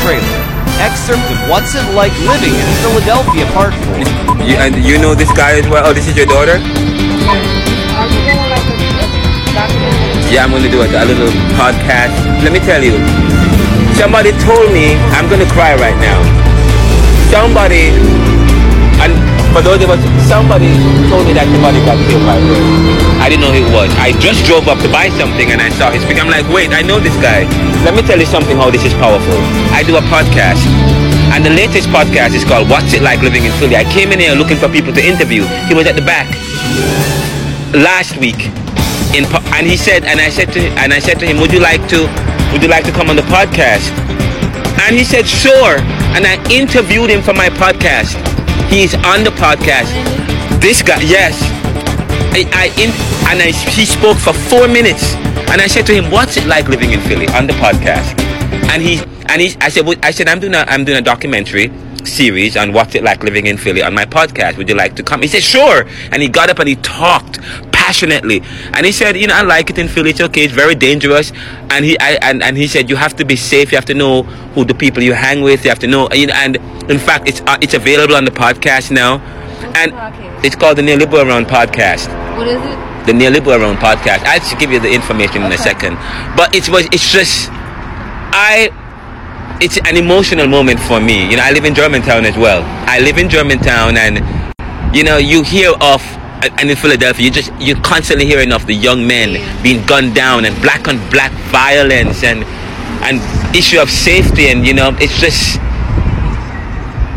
trailer. Excerpt of What's It Like Living in Philadelphia Part 4. You, and you know this guy as well? Oh, this is your daughter? Yeah, I'm gonna do a, a little podcast. Let me tell you, somebody told me I'm gonna cry right now. Somebody, for those of somebody told me that somebody got killed by there. I didn't know who it was. I just drove up to buy something and I saw his picture. I'm like, wait, I know this guy. Let me tell you something how this is powerful. I do a podcast. And the latest podcast is called What's It Like Living in Philly. I came in here looking for people to interview. He was at the back last week. In, and he said, and I said to him, and I said to him, would you like to, would you like to come on the podcast? And he said, sure. And I interviewed him for my podcast. He's on the podcast. This guy, yes. I, I in, and I, he spoke for four minutes. And I said to him, "What's it like living in Philly?" on the podcast. And he and he, I said, I said, I'm doing a, I'm doing a documentary series on what's it like living in Philly on my podcast. Would you like to come? He said, sure. And he got up and he talked passionately. And he said, you know, I like it in Philly. It's okay. It's very dangerous. And he, I, and, and he said, you have to be safe. You have to know who the people you hang with. You have to know, you know and in fact, it's, uh, it's available on the podcast now. What's and podcast? it's called the Neoliberal Round Podcast What is it? the Neoliberal Round podcast. I'll just give you the information in a second. But it was it's just I it's an emotional moment for me. You know, I live in Germantown as well. I live in Germantown and you know, you hear of and in Philadelphia, you just you're constantly hearing of the young men being gunned down and black on black violence and and issue of safety and you know, it's just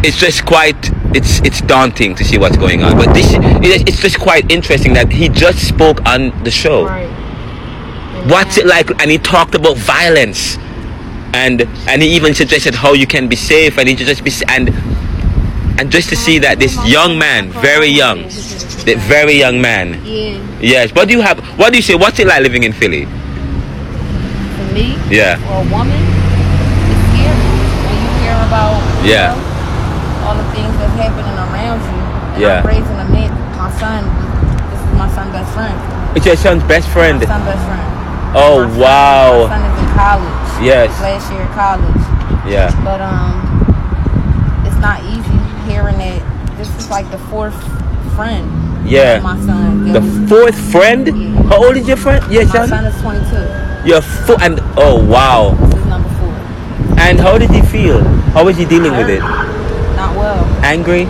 it's just quite it's it's daunting to see what's going on. But this it's just quite interesting that he just spoke on the show. Right. what's it like? And he talked about violence. And and he even suggested how you can be safe and he just be and and just to see that this young man very young that very young man Yeah. yes what do you have what do you say what's it like living in philly For me, yeah for a woman, it's scary when you hear about you Yeah. know, all the things that's happening around you. And Yeah. I'm raising a man. My son. This is my son's best friend. it's your son's best friend My son's best friend. oh My son- wow My son is in college. Yes. Last year college. yeah But um, it's not easy hearing it. this is like the fourth friend. Yeah. My son. the fourth friend Yeah. how old is your friend your My son is 22. your four and oh wow This is number four. And how did he feel? How was he dealing with it? Not well. Angry?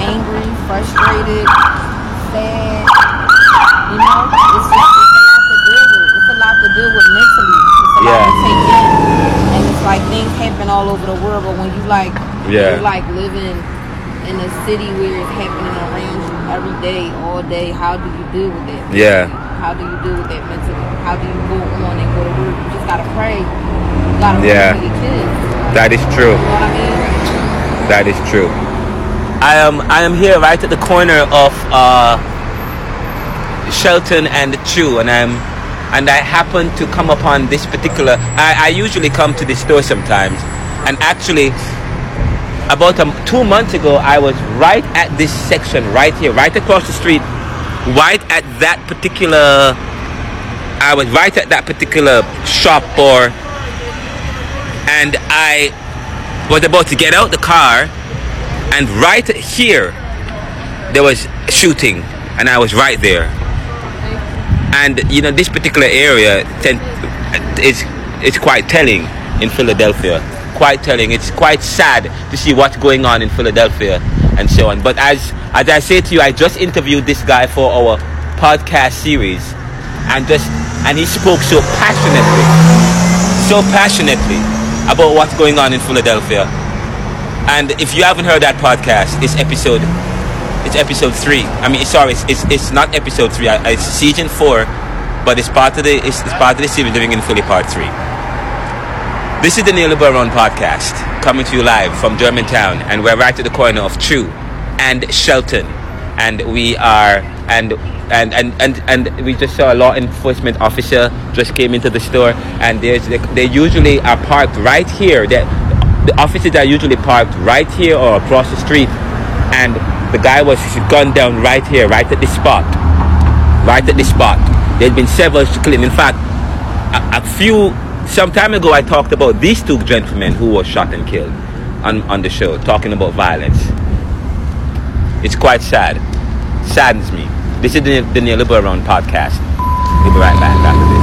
Angry, frustrated, sad. You know, it's just it's a lot to deal with. It's a lot to deal with mentally. It's a lot Yeah. to take in. And it's like things happen all over the world, but when you like Yeah. You're like living in a city where it's happening around you every day, all day, how do you deal with that? Yeah. How do you deal with that mentally? How do you go on and go to work? You just gotta pray. You gotta pray Yeah. for your kids. That is true. You know I mean? That is true. I am I am here right at the corner of uh, Chelten and Chew and I'm and I happen to come upon this particular I, I usually come to this store sometimes and actually about um, two months ago. I was right at this section right here right across the street. Right at that particular I was right at that particular shop or and I was about to get out the car and right here there was shooting and I was right there. And you know this particular area is it's quite telling in Philadelphia quite telling it's quite sad to see what's going on in Philadelphia and so on but as as I say to you I just interviewed this guy for our podcast series and just and he spoke so passionately so passionately about what's going on in Philadelphia and if you haven't heard that podcast it's episode it's episode three. I mean, sorry, it's, it's, it's not episode three. It's season four, but it's part of the it's, it's part of the series Living in Philly Part Three. This is the Neoliberal Round podcast coming to you live from Germantown, and we're right at the corner of Chew and Chelten, and we are and. And, and, and, and we just saw a law enforcement officer just came into the store and there's they, they usually are parked right here they, the officers are usually parked right here or across the street and the guy was gunned down right here, right at this spot, right at this spot. There'd been several killing. In fact, a, a few some time ago I talked about these two gentlemen who were shot and killed on, on the show, talking about violence. It's quite sad. Saddens me. This is the, the Neoliberal podcast. We'll be right back after this.